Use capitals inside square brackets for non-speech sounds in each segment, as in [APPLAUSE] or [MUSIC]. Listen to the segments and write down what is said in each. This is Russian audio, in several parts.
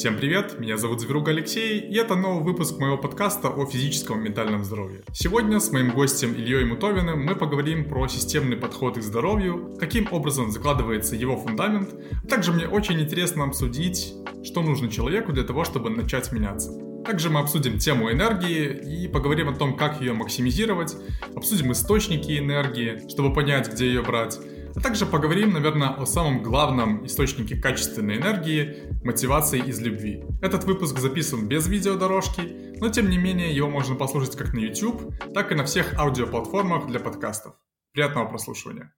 Всем привет, меня зовут Зверук Алексей, и это новый выпуск моего подкаста о физическом и ментальном здоровье. Сегодня с моим гостем Ильей Мутовиным мы поговорим про системный подход к здоровью, каким образом закладывается его фундамент, а также мне очень интересно обсудить, что нужно человеку для того, чтобы начать меняться. Также мы обсудим тему энергии и поговорим о том, как ее максимизировать, обсудим источники энергии, чтобы понять, где ее брать, а также поговорим, наверное, о самом главном источнике качественной энергии – мотивации из любви. Этот выпуск записан без видеодорожки, но тем не менее его можно послушать как на YouTube, так и на всех аудиоплатформах для подкастов. Приятного прослушивания.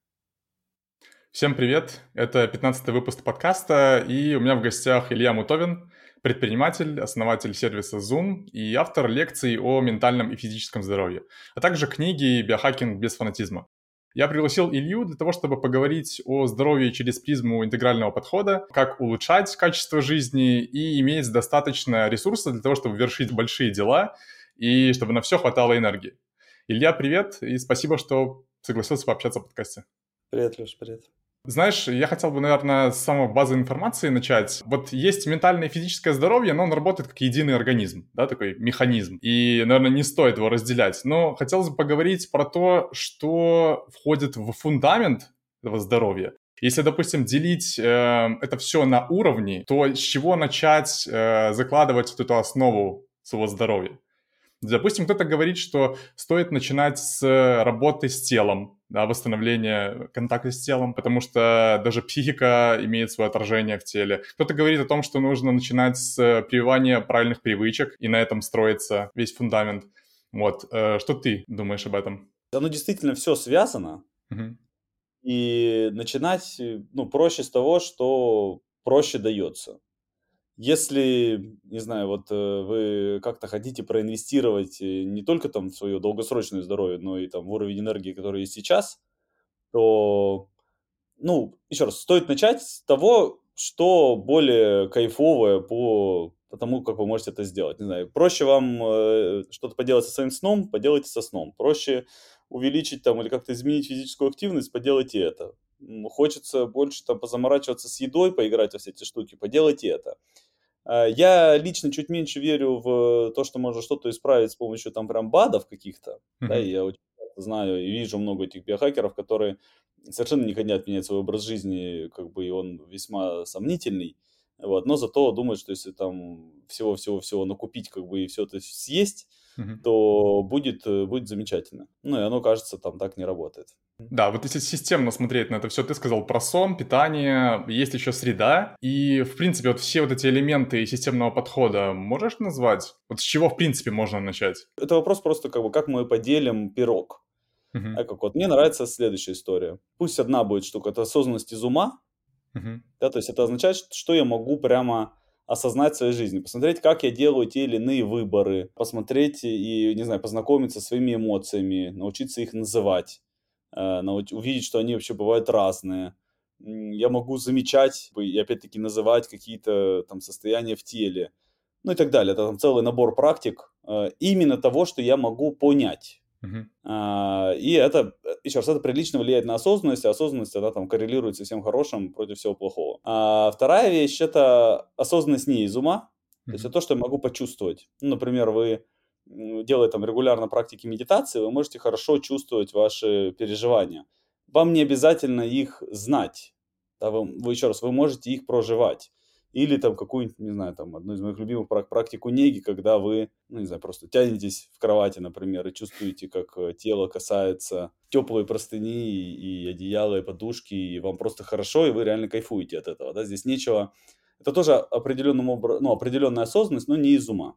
Всем привет, это 15 выпуск подкаста, и у меня в гостях Илья Мутовин, предприниматель, основатель сервиса Zoom и автор лекций о ментальном и физическом здоровье, а также книги «Биохакинг без фанатизма». Я пригласил Илью для того, чтобы поговорить о здоровье через призму интегрального подхода, как улучшать качество жизни и иметь достаточно ресурсов для того, чтобы вершить большие дела и чтобы на все хватало энергии. Илья, привет и спасибо, что согласился пообщаться в подкасте. Привет, Леш, привет. Знаешь, я хотел бы, наверное, с самой базы информации начать. Вот есть ментальное и физическое здоровье, но он работает как единый организм, да, такой механизм. И, наверное, не стоит его разделять. Но хотелось бы поговорить про то, что входит в фундамент этого здоровья. Если, допустим, делить э, это все на уровни, то с чего начать э, закладывать вот эту основу своего здоровья? Допустим, кто-то говорит, что стоит начинать с работы с телом, да, восстановления контакта с телом, потому что даже психика имеет свое отражение в теле. Кто-то говорит о том, что нужно начинать с прививания правильных привычек, и на этом строится весь фундамент. Вот, э, что ты думаешь об этом? Оно действительно все связано, угу. и начинать, ну, проще с того, что проще дается. Если, не знаю, вот э, вы как-то хотите проинвестировать э, не только там в свое долгосрочное здоровье, но и там в уровень энергии, который есть сейчас, то, ну, еще раз, стоит начать с того, что более кайфовое по тому, как вы можете это сделать. Не знаю, проще вам э, что-то поделать со своим сном, поделайте со сном. Проще увеличить там или как-то изменить физическую активность, поделайте это. Хочется больше там позаморачиваться с едой, поиграть во все эти штуки, поделайте это. А, я лично чуть меньше верю в то, что можно что-то исправить с помощью там прям БАДов каких-то. Mm-hmm. Да, я очень знаю и вижу много этих биохакеров, которые совершенно не хотят менять свой образ жизни, как бы и он весьма сомнительный. Вот, но зато думают, что если там всего-всего-всего накупить, как бы и все это съесть, угу. то будет, э, будет замечательно. Ну, и оно, кажется, там так не работает. Да, вот если системно смотреть на это все, ты сказал про сон, питание, есть еще среда, и, в принципе, вот все вот эти элементы системного подхода можешь назвать? Вот с чего, в принципе, можно начать? Это вопрос просто, как бы, как мы поделим пирог. Uh-huh. А как вот мне нравится следующая история. Пусть одна будет штука, это осознанность из ума. Uh-huh. Да, то есть это означает, что я могу прямо осознать в своей жизни, посмотреть, как я делаю те или иные выборы, посмотреть и, не знаю, познакомиться со своими эмоциями, научиться их называть, увидеть, что они вообще бывают разные. Я могу замечать и, опять-таки, называть какие-то там состояния в теле, ну и так далее. Это там целый набор практик э, именно того, что я могу понять Uh-huh. И это, еще раз, это прилично влияет на осознанность, а осознанность, она там коррелирует со всем хорошим против всего плохого. А вторая вещь – это осознанность не из ума, uh-huh. то есть это то, что я могу почувствовать. Ну, например, вы делая там регулярно практики медитации, вы можете хорошо чувствовать ваши переживания. Вам не обязательно их знать. Да, вы, вы еще раз, вы можете их проживать. Или там какую-нибудь, не знаю, там одну из моих любимых практику неги, когда вы, ну не знаю, просто тянетесь в кровати, например, и чувствуете, как э, тело касается теплой простыни и одеяла, и подушки, и вам просто хорошо, и вы реально кайфуете от этого, да, здесь нечего, это тоже определенным образом, ну, определенная осознанность, но не из ума,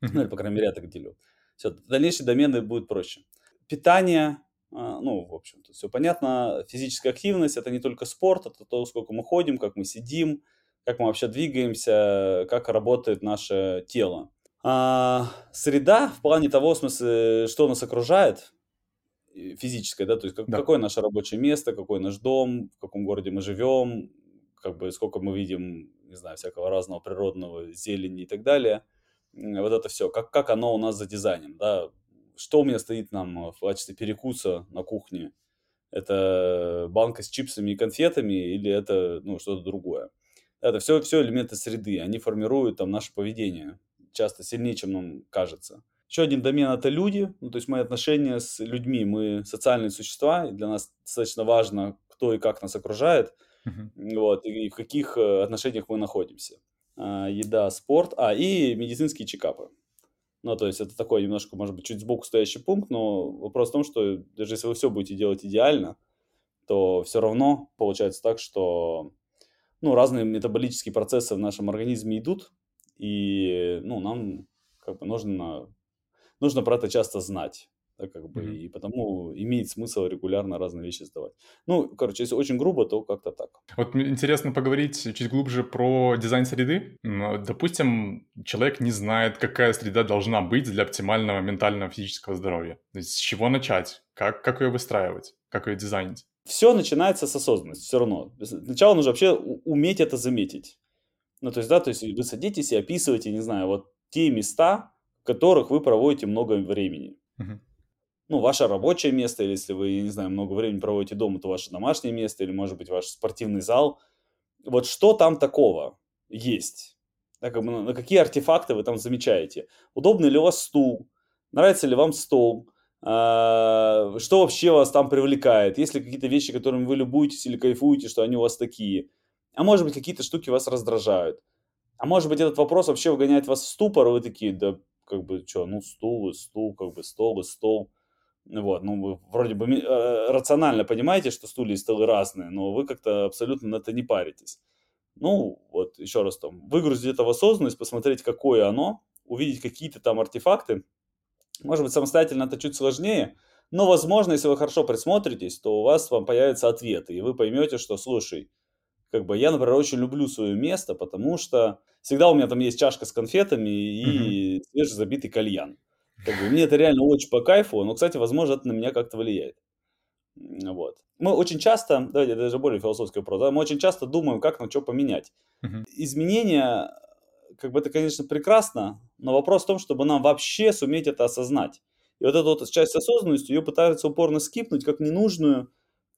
ну, или, по крайней мере, я так делю. Все, дальнейшие домены будут проще. Питание, а, ну, в общем-то, все понятно. Физическая активность – это не только спорт, это то, сколько мы ходим, как мы сидим, как мы вообще двигаемся, как работает наше тело. А, среда в плане того, в смысле, что нас окружает, физическое, да, то есть как, да. какое наше рабочее место, какой наш дом, в каком городе мы живем, как бы сколько мы видим, не знаю, всякого разного природного зелени и так далее. Вот это все, как, как оно у нас за дизайном, да, что у меня стоит нам в качестве перекуса на кухне, это банка с чипсами и конфетами или это, ну, что-то другое. Это все, все элементы среды, они формируют там наше поведение часто сильнее, чем нам кажется. Еще один домен – это люди, ну, то есть мои отношения с людьми, мы социальные существа, и для нас достаточно важно, кто и как нас окружает, uh-huh. вот, и в каких э, отношениях мы находимся. А, еда, спорт, а, и медицинские чекапы. Ну, то есть это такой немножко, может быть, чуть сбоку стоящий пункт, но вопрос в том, что даже если вы все будете делать идеально, то все равно получается так, что ну, разные метаболические процессы в нашем организме идут, и ну, нам как бы нужно нужно про это часто знать. Да, как бы, mm-hmm. и потому имеет смысл регулярно разные вещи сдавать. Ну, короче, если очень грубо, то как-то так. Вот интересно поговорить чуть глубже про дизайн среды. Допустим, человек не знает, какая среда должна быть для оптимального ментального физического здоровья. То есть с чего начать? Как, как ее выстраивать? Как ее дизайнить? Все начинается с осознанности все равно. Сначала нужно вообще уметь это заметить. Ну, то есть, да, то есть вы садитесь и описываете, не знаю, вот те места, в которых вы проводите много времени. Uh-huh. Ну, ваше рабочее место, или если вы, не знаю, много времени проводите дома, то ваше домашнее место, или, может быть, ваш спортивный зал. Вот что там такого есть? Да, как бы, на какие артефакты вы там замечаете? Удобный ли у вас стул? Нравится ли вам стол? А, что вообще вас там привлекает? Есть ли какие-то вещи, которыми вы любуетесь или кайфуете, что они у вас такие? А может быть, какие-то штуки вас раздражают? А может быть, этот вопрос вообще вгоняет вас в ступор, и вы такие, да как бы, что, ну, стул и стул, как бы, стол и стол. Вот, ну, вы вроде бы э, рационально понимаете, что стулья и столы разные, но вы как-то абсолютно на это не паритесь. Ну, вот, еще раз там, выгрузить это в осознанность, посмотреть, какое оно, увидеть какие-то там артефакты. Может быть, самостоятельно это чуть сложнее, но, возможно, если вы хорошо присмотритесь, то у вас вам появятся ответы, и вы поймете, что, слушай, как бы я, например, очень люблю свое место, потому что всегда у меня там есть чашка с конфетами и mm-hmm. свежезабитый кальян. Как бы, мне это реально очень по кайфу, но, кстати, возможно, это на меня как-то влияет. Вот. Мы очень часто, давайте даже более философский вопрос, да, мы очень часто думаем, как нам что поменять. Uh-huh. Изменения, как бы это, конечно, прекрасно, но вопрос в том, чтобы нам вообще суметь это осознать. И вот эту вот часть осознанности, ее пытаются упорно скипнуть как ненужную,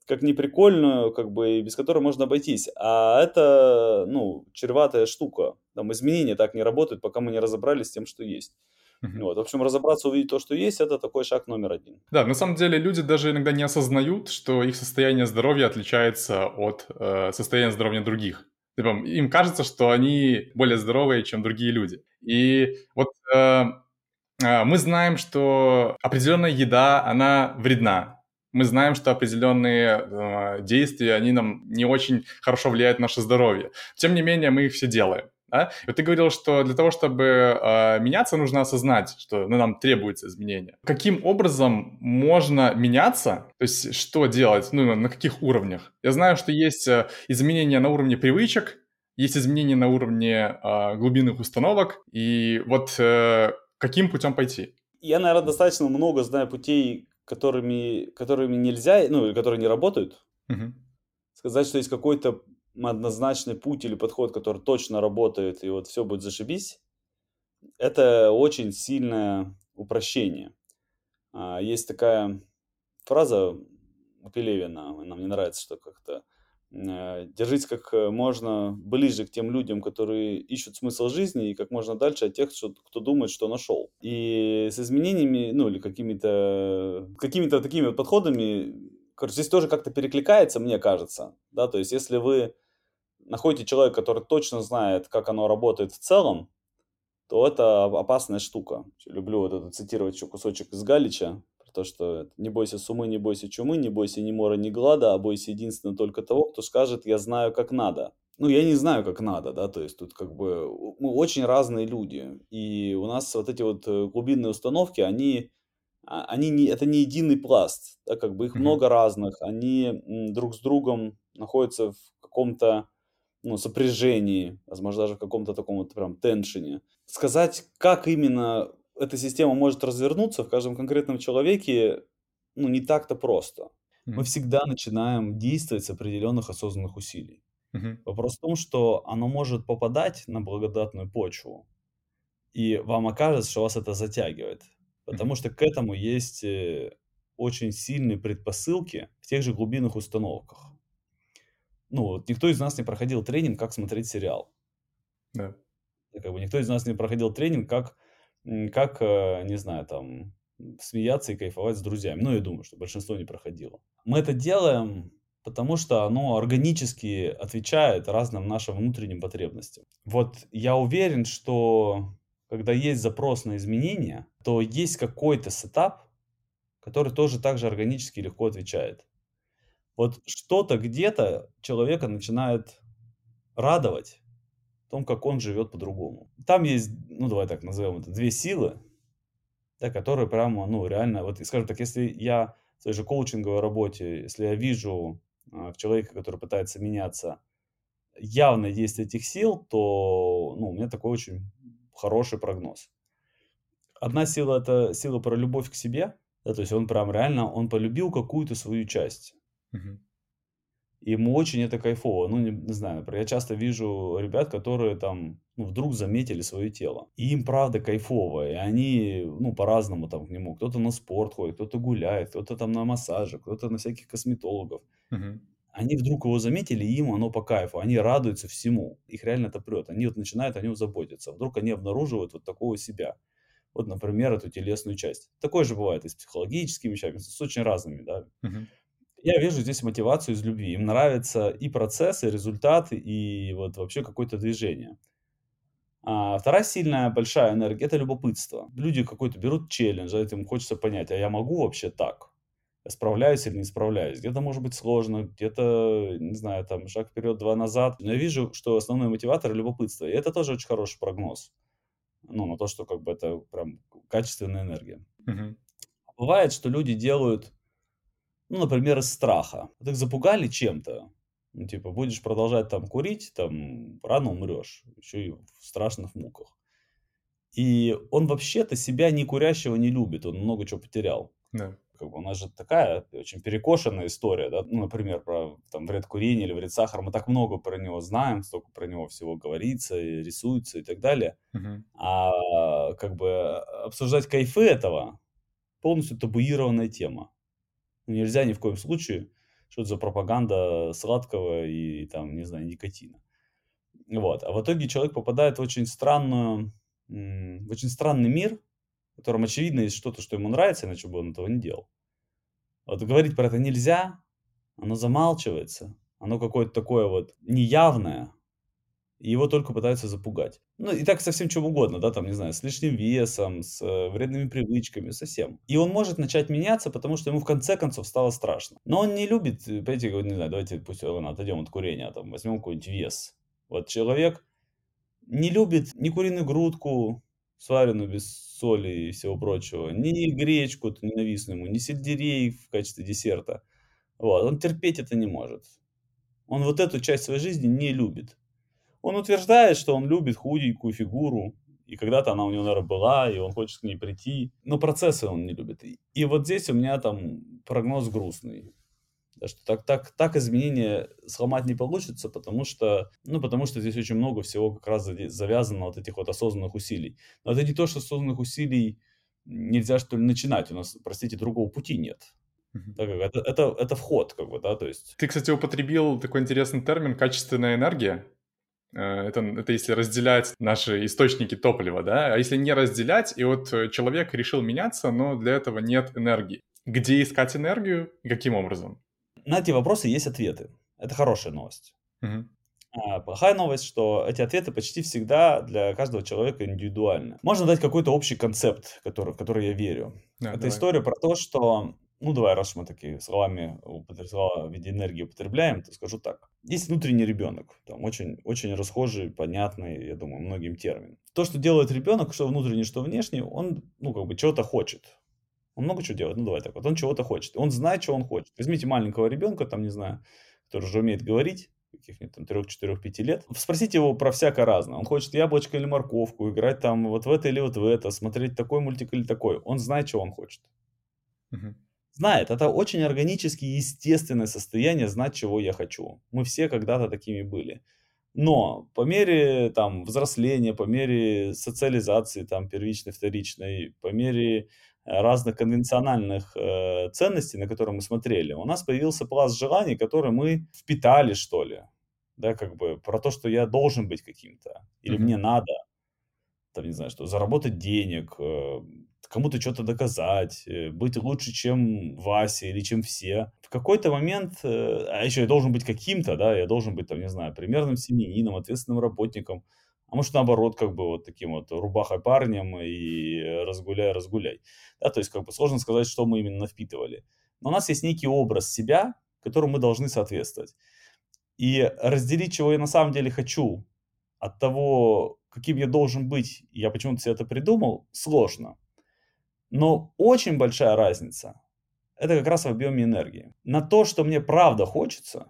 как неприкольную, как бы, без которой можно обойтись. А это, ну, чреватая штука. Там изменения так не работают, пока мы не разобрались с тем, что есть. Вот. В общем, разобраться, увидеть то, что есть, это такой шаг номер один. Да, на самом деле люди даже иногда не осознают, что их состояние здоровья отличается от э, состояния здоровья других. Типа, им кажется, что они более здоровые, чем другие люди. И вот э, э, мы знаем, что определенная еда, она вредна мы знаем, что определенные э, действия, они нам не очень хорошо влияют на наше здоровье. Тем не менее, мы их все делаем. Да? И вот ты говорил, что для того, чтобы э, меняться, нужно осознать, что ну, нам требуется изменения. Каким образом можно меняться? То есть что делать? Ну, на каких уровнях? Я знаю, что есть э, изменения на уровне привычек, есть изменения на уровне э, глубинных установок. И вот э, каким путем пойти? Я, наверное, достаточно много знаю путей, которыми, которыми нельзя, ну, или которые не работают, угу. сказать, что есть какой-то однозначный путь или подход, который точно работает, и вот все будет зашибись, это очень сильное упрощение. А, есть такая фраза у Пелевина, нам не нравится, что как-то Э, держись как можно ближе к тем людям, которые ищут смысл жизни, и как можно дальше от тех, кто думает, что нашел. И с изменениями, ну или какими-то какими-то такими подходами, короче, здесь тоже как-то перекликается, мне кажется. Да, то есть если вы находите человека, который точно знает, как оно работает в целом, то это опасная штука. Люблю вот это цитировать еще кусочек из Галича, то, что не бойся сумы, не бойся чумы, не бойся ни мора, ни глада, а бойся единственно только того, кто скажет, я знаю, как надо. Ну, я не знаю, как надо, да, то есть тут как бы мы очень разные люди, и у нас вот эти вот э, глубинные установки, они, а, они не, это не единый пласт, да, как бы их mm-hmm. много разных, они друг с другом находятся в каком-то ну, сопряжении, возможно, даже в каком-то таком вот прям теншене. Сказать, как именно эта система может развернуться в каждом конкретном человеке, ну, не так-то просто. Mm-hmm. Мы всегда начинаем действовать с определенных осознанных усилий. Mm-hmm. Вопрос в том, что оно может попадать на благодатную почву, и вам окажется, что вас это затягивает. Потому mm-hmm. что к этому есть э, очень сильные предпосылки в тех же глубинных установках. Ну, вот никто из нас не проходил тренинг, как смотреть сериал. Да. Как бы никто из нас не проходил тренинг, как, как, э, не знаю, там, смеяться и кайфовать с друзьями. Ну, я думаю, что большинство не проходило. Мы это делаем, потому что оно органически отвечает разным нашим внутренним потребностям. Вот я уверен, что когда есть запрос на изменения, то есть какой-то сетап, который тоже так же органически легко отвечает. Вот что-то где-то человека начинает радовать в том, как он живет по-другому. Там есть, ну давай так назовем это, две силы, да, которые прямо, ну реально, вот скажем так, если я в той же коучинговой работе, если я вижу а, в человеке, который пытается меняться, явное действие этих сил, то ну, у меня такой очень хороший прогноз. Одна сила – это сила про любовь к себе, да, то есть он прям реально, он полюбил какую-то свою часть. Угу. Ему очень это кайфово. Ну, не, не знаю, например, я часто вижу ребят, которые там ну, вдруг заметили свое тело. И им правда кайфово. И они, ну, по-разному там к нему. Кто-то на спорт ходит, кто-то гуляет, кто-то там на массаже, кто-то на всяких косметологов. Угу. Они вдруг его заметили, и им оно по кайфу. Они радуются всему. Их реально это прет. Они вот начинают о нем заботиться. Вдруг они обнаруживают вот такого себя. Вот, например, эту телесную часть. Такое же бывает и с психологическими вещами, с очень разными, да. Uh-huh. Я вижу здесь мотивацию из любви. Им нравится и процесс, и результат, и вот вообще какое-то движение. А вторая сильная большая энергия – это любопытство. Люди какой-то берут челлендж, а им хочется понять, а я могу вообще так? Я справляюсь или не справляюсь? Где-то может быть сложно, где-то, не знаю, там шаг вперед, два назад. Но я вижу, что основной мотиватор – любопытство. И это тоже очень хороший прогноз. Ну, на то, что как бы это прям качественная энергия. Угу. Бывает, что люди делают ну, например, из страха. Вот их запугали чем-то, ну, типа, будешь продолжать там курить, там, рано умрешь, еще и в страшных муках. И он вообще-то себя не курящего не любит, он много чего потерял. Да. Как бы у нас же такая очень перекошенная история, да, ну, например, про там, вред курения или вред сахара, мы так много про него знаем, столько про него всего говорится, и рисуется и так далее. Угу. А как бы обсуждать кайфы этого полностью табуированная тема. Нельзя ни в коем случае, что это за пропаганда сладкого и, там, не знаю, никотина. Вот. А в итоге человек попадает в очень странную, в очень странный мир, в котором, очевидно, есть что-то, что ему нравится, иначе бы он этого не делал. Вот говорить про это нельзя, оно замалчивается, оно какое-то такое вот неявное, его только пытаются запугать. Ну, и так совсем чем угодно, да, там, не знаю, с лишним весом, с э, вредными привычками, совсем. И он может начать меняться, потому что ему в конце концов стало страшно. Но он не любит, э, понимаете, не знаю, давайте пусть ладно, отойдем от курения, а там, возьмем какой-нибудь вес. Вот человек не любит ни куриную грудку, сваренную без соли и всего прочего, ни гречку ненавистную ему, ни сельдерей в качестве десерта. Вот, он терпеть это не может. Он вот эту часть своей жизни не любит. Он утверждает, что он любит худенькую фигуру, и когда-то она у него, наверное, была, и он хочет к ней прийти. Но процессы он не любит. И вот здесь у меня там прогноз грустный. Что так, так, так изменения сломать не получится, потому что, ну, потому что здесь очень много всего как раз завязано вот этих вот осознанных усилий. Но это не то, что осознанных усилий нельзя, что ли, начинать. У нас, простите, другого пути нет. Так, это, это, это вход, как бы, да, то есть. Ты, кстати, употребил такой интересный термин «качественная энергия». Э, это, это если разделять наши источники топлива, да, а если не разделять, и вот э, человек решил меняться, но для этого нет энергии. Где искать энергию и каким образом? На эти вопросы есть ответы. Это хорошая новость. Угу. А плохая новость, что эти ответы почти всегда для каждого человека индивидуальны. Можно дать какой-то общий концепт, который, в который я верю. Да, Это давай. история про то, что ну, давай, раз мы такие словами, слова в виде энергии употребляем, то скажу так. Есть внутренний ребенок, там очень, очень расхожий, понятный, я думаю, многим термин. То, что делает ребенок, что внутренний, что внешний, он, ну, как бы, чего-то хочет. Он много чего делает, ну, давай так вот, он чего-то хочет. Он знает, что он хочет. Возьмите маленького ребенка, там, не знаю, который уже умеет говорить, каких-нибудь там 3, 4, 5 лет. Спросите его про всякое разное. Он хочет яблочко или морковку, играть там вот в это или вот в это, смотреть такой мультик или такой. Он знает, что он хочет. Uh-huh знает. Это очень органически естественное состояние знать, чего я хочу. Мы все когда-то такими были. Но по мере там, взросления, по мере социализации там, первичной, вторичной, по мере разных конвенциональных э, ценностей, на которые мы смотрели, у нас появился пласт желаний, которые мы впитали, что ли. Да, как бы про то, что я должен быть каким-то, или mm-hmm. мне надо, там, не знаю, что, заработать денег, э, кому-то что-то доказать, э, быть лучше, чем Вася или чем все. В какой-то момент, э, а еще я должен быть каким-то, да, я должен быть, там, не знаю, примерным семьянином, ответственным работником, а может, наоборот, как бы вот таким вот рубахой парнем и разгуляй, разгуляй. Да, то есть, как бы сложно сказать, что мы именно впитывали. Но у нас есть некий образ себя, которому мы должны соответствовать. И разделить, чего я на самом деле хочу, от того, каким я должен быть, я почему-то себе это придумал, сложно. Но очень большая разница – это как раз в объеме энергии. На то, что мне правда хочется,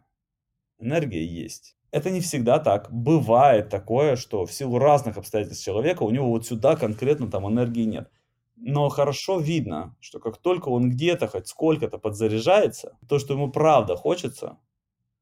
энергия есть. Это не всегда так. Бывает такое, что в силу разных обстоятельств человека у него вот сюда конкретно там энергии нет. Но хорошо видно, что как только он где-то хоть сколько-то подзаряжается, то, что ему правда хочется,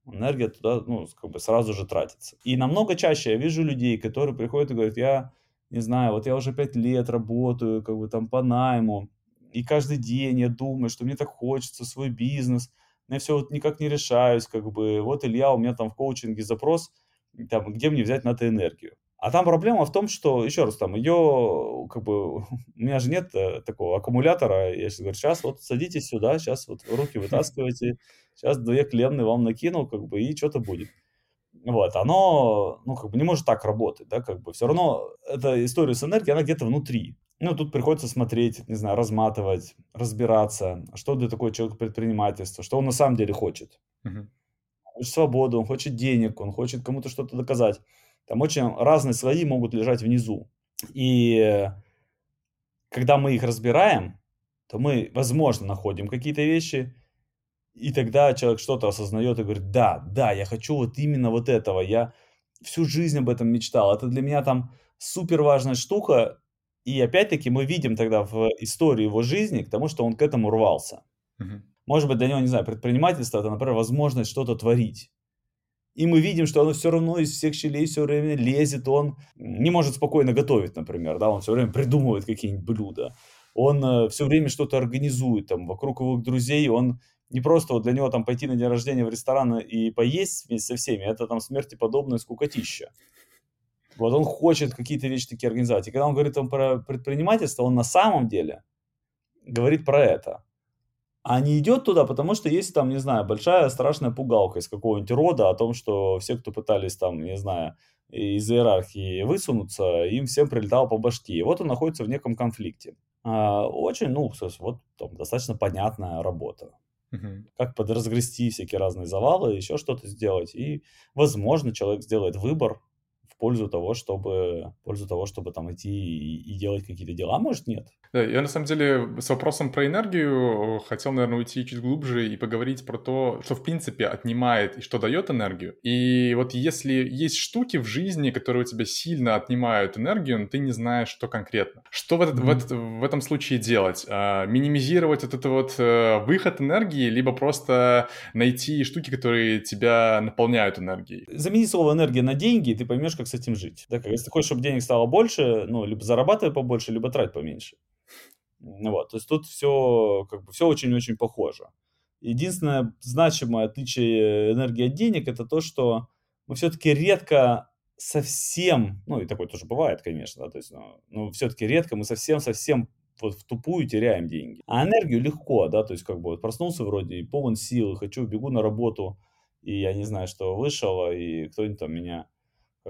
энергия туда ну, как бы сразу же тратится. И намного чаще я вижу людей, которые приходят и говорят, я не знаю, вот я уже пять лет работаю, как бы там по найму, и каждый день я думаю, что мне так хочется свой бизнес, но я все вот никак не решаюсь, как бы, вот Илья, у меня там в коучинге запрос, там, где мне взять на это энергию. А там проблема в том, что, еще раз, там, ее, как бы, [LAUGHS] у меня же нет э, такого аккумулятора, я сейчас говорю, сейчас вот садитесь сюда, сейчас вот руки [LAUGHS] вытаскивайте, сейчас две клемны вам накинул, как бы, и что-то будет вот, оно, ну, как бы не может так работать, да, как бы все равно эта история с энергией, она где-то внутри. Ну, тут приходится смотреть, не знаю, разматывать, разбираться, что для такой человек предпринимательства, что он на самом деле хочет. Uh-huh. Он хочет свободу, он хочет денег, он хочет кому-то что-то доказать. Там очень разные слои могут лежать внизу. И когда мы их разбираем, то мы, возможно, находим какие-то вещи, и тогда человек что-то осознает и говорит, да, да, я хочу вот именно вот этого, я всю жизнь об этом мечтал, это для меня там супер важная штука, и опять-таки мы видим тогда в истории его жизни к тому, что он к этому рвался. Uh-huh. Может быть, для него, не знаю, предпринимательство это, например, возможность что-то творить. И мы видим, что он все равно из всех щелей все время лезет, он не может спокойно готовить, например, да, он все время придумывает какие-нибудь блюда, он э, все время что-то организует, там, вокруг его друзей он не просто вот для него там пойти на день рождения в ресторан и поесть вместе со всеми, это там смерти подобное скукотища. Вот он хочет какие-то вещи такие организовать. И когда он говорит там про предпринимательство, он на самом деле говорит про это. А не идет туда, потому что есть там, не знаю, большая страшная пугалка из какого-нибудь рода о том, что все, кто пытались там, не знаю, из иерархии высунуться, им всем прилетало по башке. И вот он находится в неком конфликте. А, очень, ну, вот там достаточно понятная работа. Угу. Как подразгрести всякие разные завалы, еще что-то сделать. И, возможно, человек сделает выбор пользу того, чтобы, пользу того, чтобы там идти и, и делать какие-то дела, может нет. Да, я на самом деле с вопросом про энергию хотел, наверное, уйти чуть глубже и поговорить про то, что в принципе отнимает и что дает энергию. И вот если есть штуки в жизни, которые у тебя сильно отнимают энергию, но ты не знаешь, что конкретно. Что в, этот, mm-hmm. в, этот, в этом случае делать? А, минимизировать вот этот вот э, выход энергии, либо просто найти штуки, которые тебя наполняют энергией? Замени слово энергия на деньги, и ты поймешь, как с этим жить. Да, если ты хочешь, чтобы денег стало больше, ну, либо зарабатывай побольше, либо трать поменьше. Вот, то есть тут все, как бы, все очень-очень похоже. Единственное значимое отличие энергии от денег это то, что мы все-таки редко совсем, ну и такое тоже бывает, конечно, да, то есть, но, но все-таки редко мы совсем-совсем вот в тупую теряем деньги. А энергию легко, да, то есть как бы вот проснулся вроде и полон сил, хочу, бегу на работу, и я не знаю, что вышел, и кто-нибудь там меня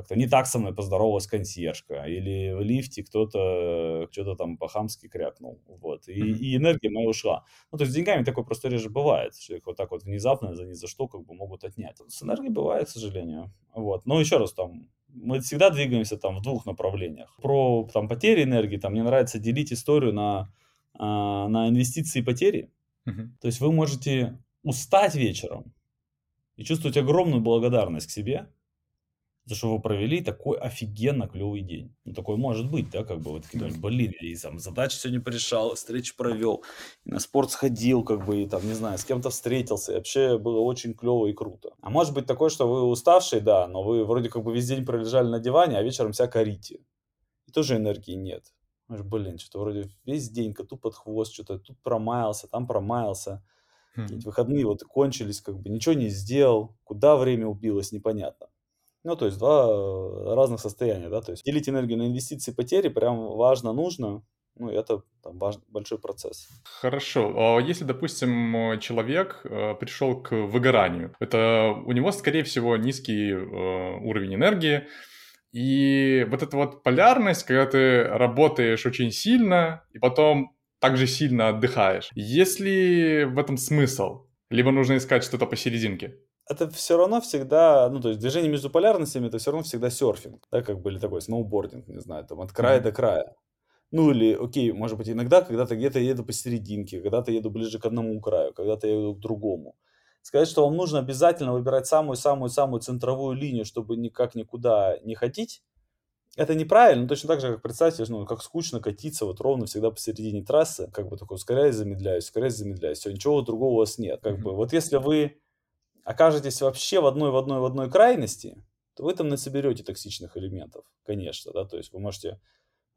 как-то не так со мной поздоровалась консьержка, или в лифте кто-то что-то там по-хамски крякнул, вот, и, mm-hmm. и энергия моя ушла. Ну, то есть с деньгами такое просто реже бывает, что их вот так вот внезапно за ни за что как бы могут отнять. С энергией бывает, к сожалению, вот. Но еще раз там, мы всегда двигаемся там в двух направлениях. Про там потери энергии, там мне нравится делить историю на, а, на инвестиции и потери. Mm-hmm. То есть вы можете устать вечером и чувствовать огромную благодарность к себе, за что вы провели такой офигенно клевый день. Ну, такой может быть, да, как бы вот такие, блин, и там задачи сегодня порешал, встречи провел, и на спорт сходил, как бы, и там, не знаю, с кем-то встретился, и вообще было очень клево и круто. А может быть такое, что вы уставший, да, но вы вроде как бы весь день пролежали на диване, а вечером вся корите. И тоже энергии нет. блин, что-то вроде весь день коту под хвост, что-то тут промаялся, там промаялся. Какие-то выходные вот кончились, как бы ничего не сделал, куда время убилось, непонятно. Ну, то есть два э, разных состояния, да, то есть делить энергию на инвестиции потери прям важно, нужно, ну, это там, важный, большой процесс. Хорошо. А если, допустим, человек э, пришел к выгоранию, это у него, скорее всего, низкий э, уровень энергии, и вот эта вот полярность, когда ты работаешь очень сильно, и потом также сильно отдыхаешь. Есть ли в этом смысл? Либо нужно искать что-то посерединке? Это все равно всегда, ну, то есть движение между полярностями, это все равно всегда серфинг, да, как бы, или такой сноубординг, не знаю, там, от края mm-hmm. до края. Ну, или, окей, может быть, иногда когда-то где-то еду посерединке, когда-то еду ближе к одному краю, когда-то еду к другому. Сказать, что вам нужно обязательно выбирать самую-самую-самую центровую линию, чтобы никак никуда не ходить, это неправильно, точно так же, как представьте, ну, как скучно катиться вот ровно всегда посередине трассы, как бы такой ускоряюсь, замедляюсь, ускоряюсь, замедляюсь, все, ничего другого у вас нет. Как mm-hmm. бы, вот если вы окажетесь вообще в одной, в одной, в одной крайности, то вы там не соберете токсичных элементов, конечно, да, то есть вы можете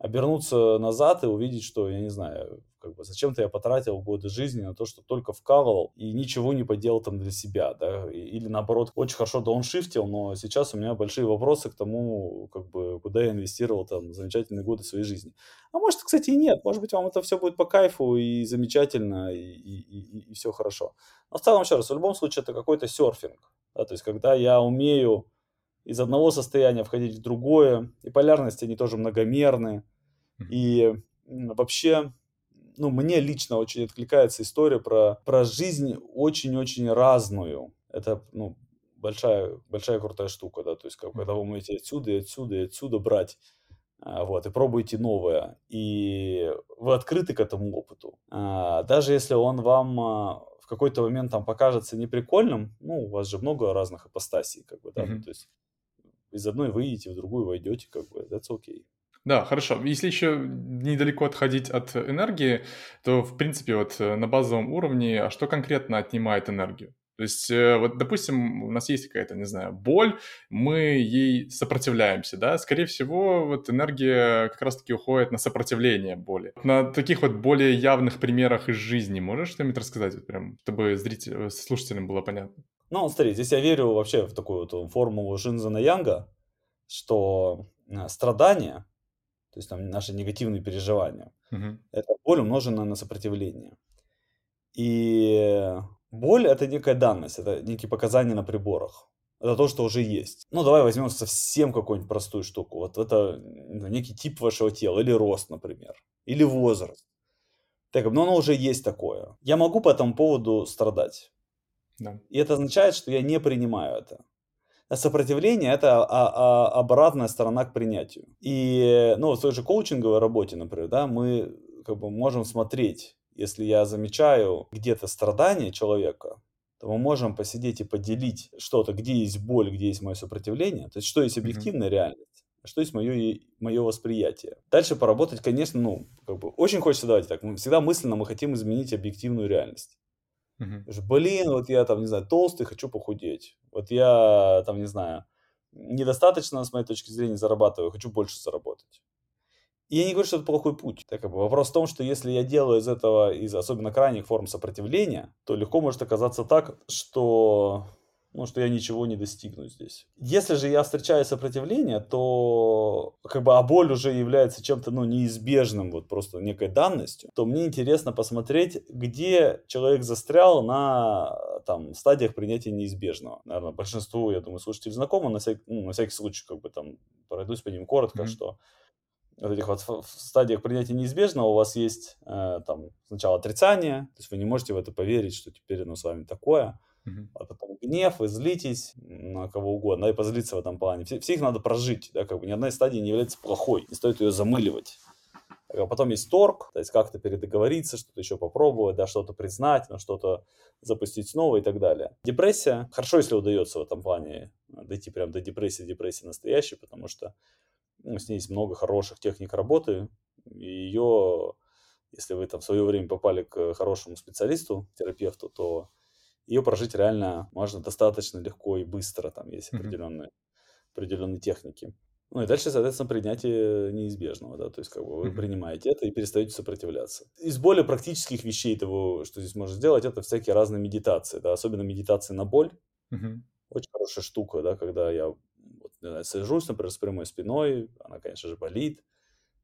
обернуться назад и увидеть, что, я не знаю, как бы зачем-то я потратил годы жизни на то, что только вкалывал и ничего не поделал там для себя, да, или наоборот, очень хорошо дауншифтил, но сейчас у меня большие вопросы к тому, как бы, куда я инвестировал там замечательные годы своей жизни. А может, кстати, и нет, может быть, вам это все будет по кайфу и замечательно, и, и, и, и все хорошо. Но в целом, еще раз, в любом случае, это какой-то серфинг, да, то есть, когда я умею из одного состояния входить в другое, и полярности, они тоже многомерные, и вообще, ну, мне лично очень откликается история про, про жизнь очень-очень разную. Это, ну, большая, большая крутая штука, да, то есть, как, когда вы умеете отсюда и отсюда и отсюда брать, а, вот, и пробуете новое, и вы открыты к этому опыту. А, даже если он вам а, в какой-то момент там покажется неприкольным, ну, у вас же много разных апостасий, как бы, да, mm-hmm. то есть из одной выйдете, в другую войдете, как бы, that's okay. Да, хорошо. Если еще недалеко отходить от энергии, то, в принципе, вот э, на базовом уровне, а что конкретно отнимает энергию? То есть, э, вот, допустим, у нас есть какая-то, не знаю, боль, мы ей сопротивляемся, да, скорее всего, вот энергия как раз-таки уходит на сопротивление боли. На таких вот более явных примерах из жизни можешь что-нибудь рассказать, вот прям, чтобы зрителям, слушателям было понятно? Ну, смотри, здесь я верю вообще в такую вот формулу Шинзена Янга, что э, страдания то есть там наши негативные переживания. Угу. Это боль, умноженная на сопротивление. И боль это некая данность, это некие показания на приборах. Это то, что уже есть. Ну, давай возьмем совсем какую-нибудь простую штуку. Вот это ну, некий тип вашего тела, или рост, например, или возраст. Так, но оно уже есть такое. Я могу по этому поводу страдать. Да. И это означает, что я не принимаю это сопротивление это а, а, обратная сторона к принятию. И ну, в той же коучинговой работе, например, да, мы как бы можем смотреть, если я замечаю где-то страдание человека, то мы можем посидеть и поделить что-то, где есть боль, где есть мое сопротивление, то есть что есть объективная mm-hmm. реальность, а что есть мое, мое восприятие. Дальше поработать, конечно, ну, как бы очень хочется, давайте так, мы всегда мысленно мы хотим изменить объективную реальность. Мгм. Блин, вот я там, не знаю, толстый, хочу похудеть. Вот я там, не знаю, недостаточно, с моей точки зрения, зарабатываю, хочу больше заработать. И я не говорю, что это плохой путь. Так, как бы, вопрос в том, что если я делаю из этого, из особенно крайних форм сопротивления, то легко может оказаться так, что ну, что я ничего не достигну здесь. Если же я встречаю сопротивление, то как бы а боль уже является чем-то, ну, неизбежным, вот просто некой данностью, то мне интересно посмотреть, где человек застрял на там стадиях принятия неизбежного. Наверное, большинству, я думаю, слушателей знакомо, на, всякий, ну, на всякий случай как бы там пройдусь по ним коротко, mm-hmm. что в этих вот в стадиях принятия неизбежного у вас есть э, там сначала отрицание, то есть вы не можете в это поверить, что теперь оно с вами такое, Uh-huh. А потом гнев, вы злитесь на кого угодно, и позлиться в этом плане. Все, все их надо прожить, да, как бы ни одна из стадий не является плохой, не стоит ее замыливать. А потом есть торг, то есть как-то передоговориться, что-то еще попробовать, да, что-то признать, но что-то запустить снова и так далее. Депрессия, хорошо, если удается в этом плане дойти прям до депрессии, депрессии настоящей, потому что ну, с ней есть много хороших техник работы, и ее, если вы там в свое время попали к хорошему специалисту, терапевту, то ее прожить реально можно достаточно легко и быстро, там есть определенные, mm-hmm. определенные техники. Ну и дальше, соответственно, принятие неизбежного, да, то есть как бы вы принимаете это и перестаете сопротивляться. Из более практических вещей того, что здесь можно сделать, это всякие разные медитации, да, особенно медитации на боль. Мгм. Очень хорошая штука, да, когда я вот, не знаю, сажусь, например, с прямой спиной, она, конечно же, болит,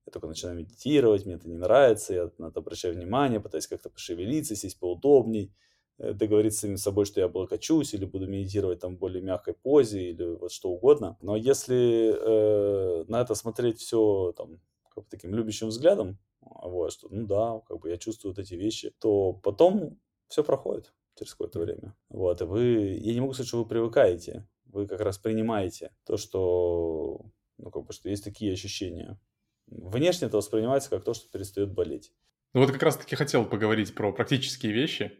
я только начинаю медитировать, мне это не нравится, я на это обращаю внимание, пытаюсь как-то пошевелиться, сесть поудобней, договориться с самим собой, что я облокочусь или буду медитировать там в более мягкой позе или вот что угодно. Но если э, на это смотреть все там как бы таким любящим взглядом, вот, что ну да, как бы я чувствую вот эти вещи, то потом все проходит через какое-то время. Вот, и вы, я не могу сказать, что вы привыкаете, вы как раз принимаете то, что, ну, как бы, что есть такие ощущения. Внешне это воспринимается как то, что перестает болеть. Ну вот как раз-таки хотел поговорить про практические вещи,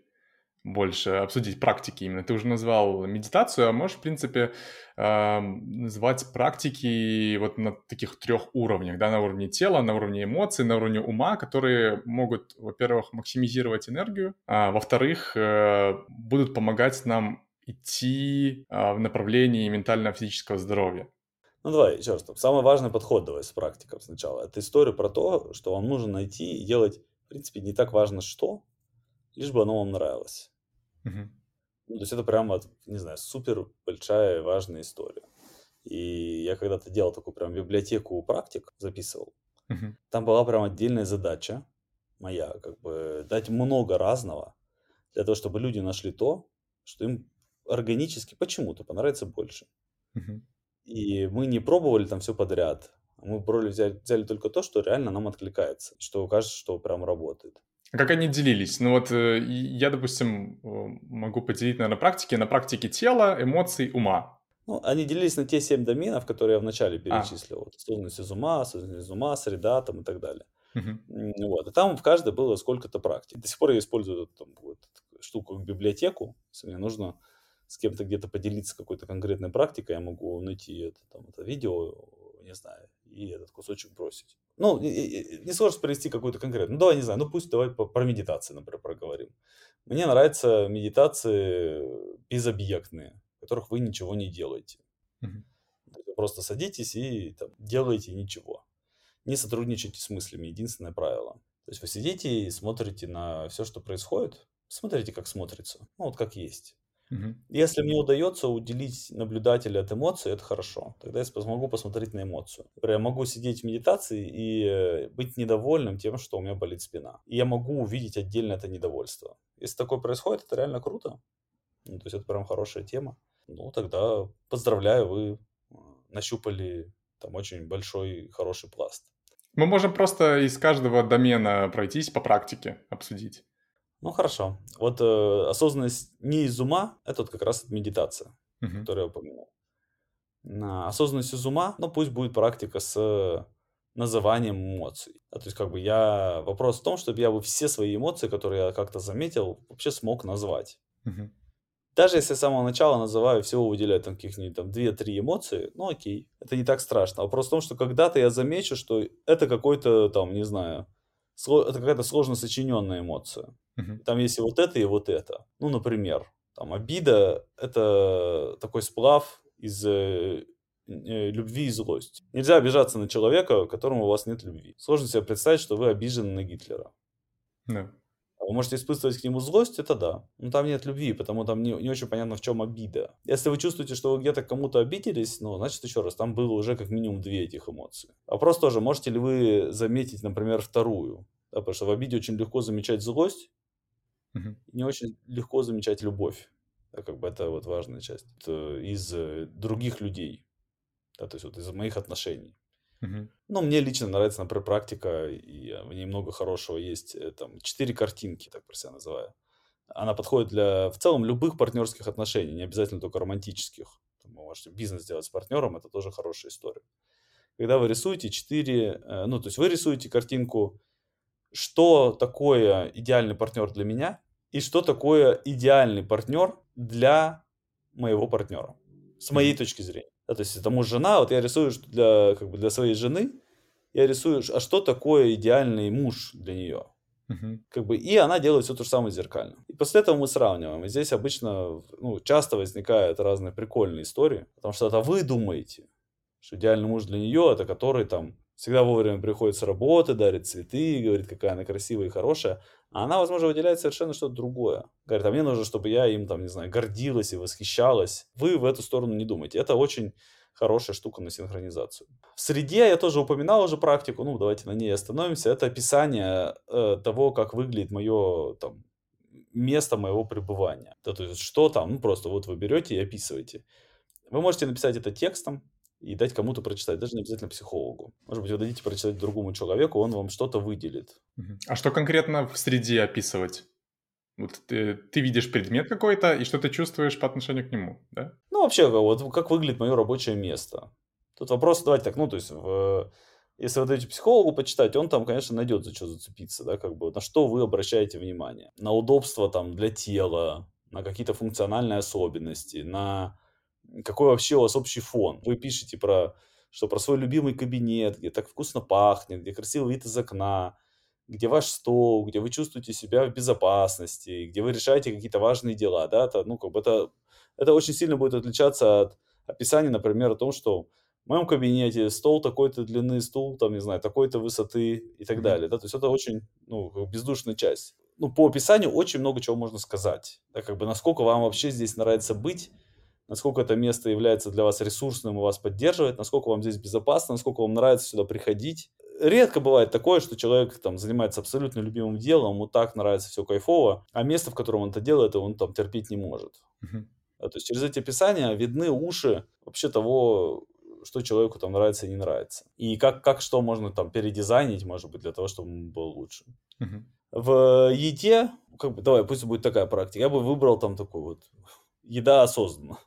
больше обсудить практики именно. Ты уже назвал медитацию, а можешь, в принципе, называть практики вот на таких трех уровнях, да, на уровне тела, на уровне эмоций, на уровне ума, которые могут, во-первых, максимизировать энергию, а во-вторых, э, будут помогать нам идти э, в направлении ментально-физического здоровья. Ну давай, еще раз, самый важный подход давай с практиком сначала. Это история про то, что вам нужно найти и делать, в принципе, не так важно что, лишь бы оно вам нравилось. Мгм. Ну, то есть это прямо, не знаю, супер большая важная история. И я когда-то делал такую прям библиотеку практик, записывал. Мгм. Там была прям отдельная задача моя, как бы дать много разного для того, чтобы люди нашли то, что им органически почему-то понравится больше. Мгм. И мы не пробовали там все подряд. Мы пробовали взять, взяли только то, что реально нам откликается, что кажется, что прям работает. А как они делились? Ну вот э, я, допустим, могу поделить, наверное, практики на практике тела, эмоций, ума. Ну, они делились на те семь доменов, которые я вначале А. перечислил. Вот, осознанность из ума, осознанность из ума, среда там и так далее. М, Вот. И там в каждой было сколько-то практик. До сих пор я использую эту там, вот, штуку как библиотеку. Если мне нужно с кем-то где-то поделиться какой-то конкретной практикой, я могу найти это, там, это видео, не знаю, и этот кусочек бросить. Ну, не сложно привести какую-то конкретную. Ну, давай, не знаю, ну пусть давай про медитации, например, проговорим. Мне нравятся медитации безобъектные, в которых вы ничего не делаете. Вы просто садитесь и там, делаете ничего. Не сотрудничайте с мыслями, единственное правило. То есть вы сидите и смотрите на все, что происходит, смотрите, как смотрится, ну вот как есть. Мгм. Если мне удается уделить наблюдателя от эмоций, это хорошо. Тогда я смогу посмотреть на эмоцию. Например, я могу сидеть в медитации и быть недовольным тем, что у меня болит спина. И я могу увидеть отдельно это недовольство. Если такое происходит, это реально круто. Ну, то есть это прям хорошая тема. Ну, тогда поздравляю, вы э, нащупали там очень большой, хороший пласт. Мы можем просто из каждого домена пройтись по практике, обсудить. Ну, хорошо. Вот э, осознанность не из ума, это вот как раз медитация. Мгм. который я упомянул. На осознанность из ума, ну пусть будет практика с называнием эмоций. Да, то есть как бы я... Вопрос в том, чтобы я бы все свои эмоции, которые я как-то заметил, вообще смог назвать. Мгм. Даже если с самого начала называю, всего выделяю там каких-нибудь там 2-3 эмоции, ну окей, это не так страшно. Вопрос в том, что когда-то я замечу, что это какой-то там, не знаю, это какая-то сложно сочиненная эмоция. Мгм. Там есть и вот это, и вот это. Ну, например, там обида – это такой сплав из э, э, любви и злости. Нельзя обижаться на человека, которому у вас нет любви. Сложно себе представить, что вы обижены на Гитлера. Да. Вы можете испытывать к нему злость, это да. Но там нет любви, потому там не, не очень понятно, в чем обида. Если вы чувствуете, что вы где-то кому-то обиделись, ну, значит, еще раз, там было уже как минимум две этих эмоции. Вопрос тоже, можете ли вы заметить, например, вторую? Да, потому что в обиде очень легко замечать злость, и не очень легко замечать любовь. Да, как бы это вот важная часть. Это из э, других людей. Да, то есть вот из моих отношений. Мгм. Ну, мне лично нравится, например, практика, и в ней много хорошего есть. э, Там четыре картинки, так про себя называю. Она подходит для в целом любых партнерских отношений, не обязательно только романтических. Вы можете бизнес делать с партнером, это тоже хорошая история. Когда вы рисуете четыре, э, ну, то есть вы рисуете картинку, что такое идеальный партнер для меня и что такое идеальный партнер для моего партнера, с моей точки зрения. Да, то есть это муж, жена, вот я рисую что для, как бы для своей жены, я рисую, а что такое идеальный муж для нее. Мгм. Как бы, и она делает все то же самое зеркально. И после этого мы сравниваем. И здесь обычно, ну, часто возникают разные прикольные истории, потому что это вы думаете, Что идеальный муж для нее это который там всегда вовремя приходит с работы, дарит цветы, говорит, какая она красивая и хорошая. А она, возможно, выделяет совершенно что-то другое. Говорит, а мне нужно, чтобы я им, там, не знаю, гордилась и восхищалась. Вы в эту сторону не думайте. Это очень хорошая штука на синхронизацию. В среде я тоже упоминал уже практику, ну давайте на ней остановимся. Это описание э, того, как выглядит мое там место моего пребывания. Да, то есть что там, ну просто вот вы берете и описываете. Вы можете написать это текстом и дать кому-то прочитать, даже не обязательно психологу. Может быть, вы дадите прочитать другому человеку, он вам что-то выделит. А что конкретно в среде описывать? Вот ты, ты видишь предмет какой-то, и что ты чувствуешь по отношению к нему, да? Ну, вообще, вот как выглядит мое рабочее место. Тут вопрос, давайте так, ну, то есть, в, если вы даете психологу почитать, он там, конечно, найдет за что зацепиться, да, как бы, на что вы обращаете внимание. На удобство там для тела, на какие-то функциональные особенности, на какой вообще у вас общий фон. Вы пишете про, что про свой любимый кабинет, где так вкусно пахнет, где красивый вид из окна, где ваш стол, где вы чувствуете себя в безопасности, где вы решаете какие-то важные дела, да, это, ну, как бы это, это очень сильно будет отличаться от описания, например, о том, что в моем кабинете стол такой-то длины, стул, там, не знаю, такой-то высоты и так далее, да, то есть это очень, ну, бездушная часть. Ну, по описанию очень много чего можно сказать, да, как бы насколько вам вообще здесь нравится быть, насколько это место является для вас ресурсным и вас поддерживает, насколько вам здесь безопасно, насколько вам нравится сюда приходить, редко бывает такое, что человек там занимается абсолютно любимым делом, ему так нравится все кайфово, а место, в котором он это делает, он там терпеть не может. Uh-huh. то есть через эти описания видны уши вообще того, что человеку там нравится и не нравится. И как, как что можно там передизайнить, может быть, для того, чтобы ему было лучше. Uh-huh. В еде, как бы, давай, пусть будет такая практика, я бы выбрал там такую вот еда осознанно.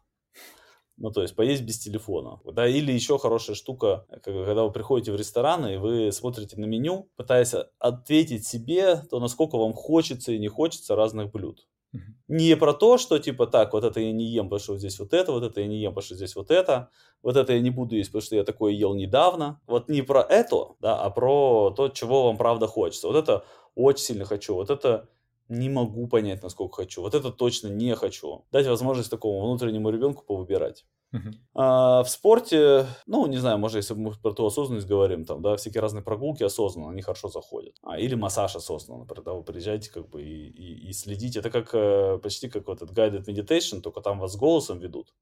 Ну, то есть поесть без телефона. Да, или еще хорошая штука, когда вы приходите в ресторан и вы смотрите на меню, пытаясь ответить себе, то насколько вам хочется и не хочется разных блюд. Не про то, что типа так, вот это я не ем, потому что здесь вот это, вот это я не ем, потому что здесь вот это, вот это я не буду есть, потому что я такое ел недавно. Вот не про это, да, а про то, чего вам правда хочется. Вот это очень сильно хочу, вот это не могу понять, насколько хочу. Вот это точно не хочу. Дать возможность такому внутреннему ребенку повыбирать. Uh-huh. А, в спорте, ну, не знаю, может, если мы про ту осознанность говорим, там, да, всякие разные прогулки осознанно, они хорошо заходят. А, или массаж осознанно, например, да, вы приезжаете как бы и, и, и следите. Это как э, почти как вот этот guided meditation, только там вас голосом ведут.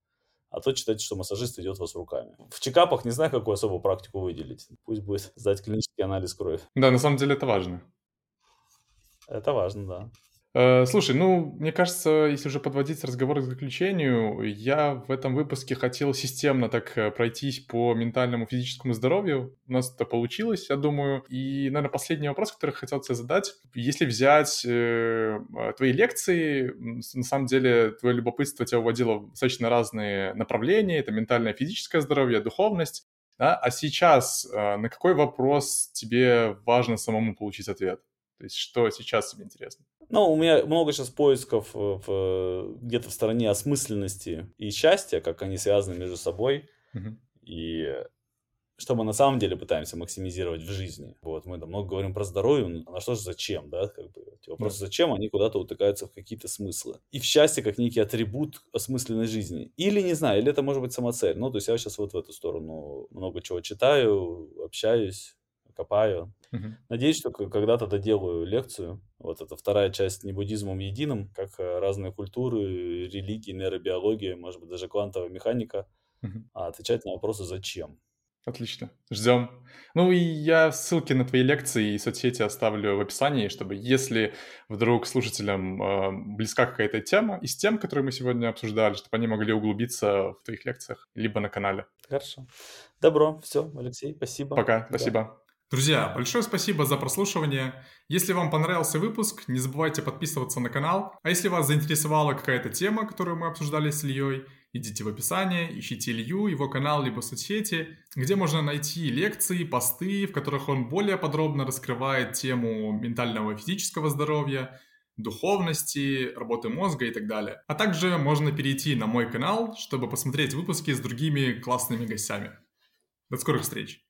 А то читайте, что массажист ведет вас руками. В чекапах не знаю, какую особую практику выделить. Пусть будет сдать клинический анализ крови. Да, на самом деле это важно. Это важно, да. Э, слушай, ну, мне кажется, если уже подводить разговор к заключению, я в этом выпуске хотел системно так э, пройтись по ментальному физическому здоровью. У нас это получилось, я думаю. И, наверное, последний вопрос, который хотел тебе задать. Если взять э, твои лекции, на самом деле, твое любопытство тебя уводило в достаточно разные направления. Это ментальное физическое здоровье, духовность. Да? А сейчас э, на какой вопрос тебе важно самому получить ответ? То есть что сейчас тебе интересно? Ну, у меня много сейчас поисков в, где-то в стороне осмысленности и счастья, как они связаны между собой. Угу. И что мы на самом деле пытаемся максимизировать в жизни. Вот мы там много говорим про здоровье, а на что же зачем, да, как бы эти вопросы да. зачем, они куда-то утыкаются в какие-то смыслы. И в счастье как некий атрибут осмысленной жизни. Или, не знаю, или это может быть самоцель. Ну, то есть я сейчас вот в эту сторону много чего читаю, общаюсь, копаю. Угу. Надеюсь, что когда-то доделаю лекцию. Вот это вторая часть не буддизмом единым, как э, разные культуры, религии, нейробиология, может быть, даже квантовая механика, угу. а отвечать на вопросы «зачем?». Отлично. Ждем. Ну и я ссылки на твои лекции и соцсети оставлю в описании, чтобы если вдруг слушателям э, близка какая-то тема из тем, которые мы сегодня обсуждали, чтобы они могли углубиться в твоих лекциях, либо на канале. Хорошо. Добро. Все, Алексей, спасибо. Пока. Да. Спасибо. Друзья, большое спасибо за прослушивание. Если вам понравился выпуск, не забывайте подписываться на канал. А если вас заинтересовала какая-то тема, которую мы обсуждали с Ильей, идите в описание, ищите Илью, его канал, либо соцсети, где можно найти лекции, посты, в которых он более подробно раскрывает тему ментального и физического здоровья, духовности, работы мозга и так далее. А также можно перейти на мой канал, чтобы посмотреть выпуски с другими классными гостями. До скорых встреч!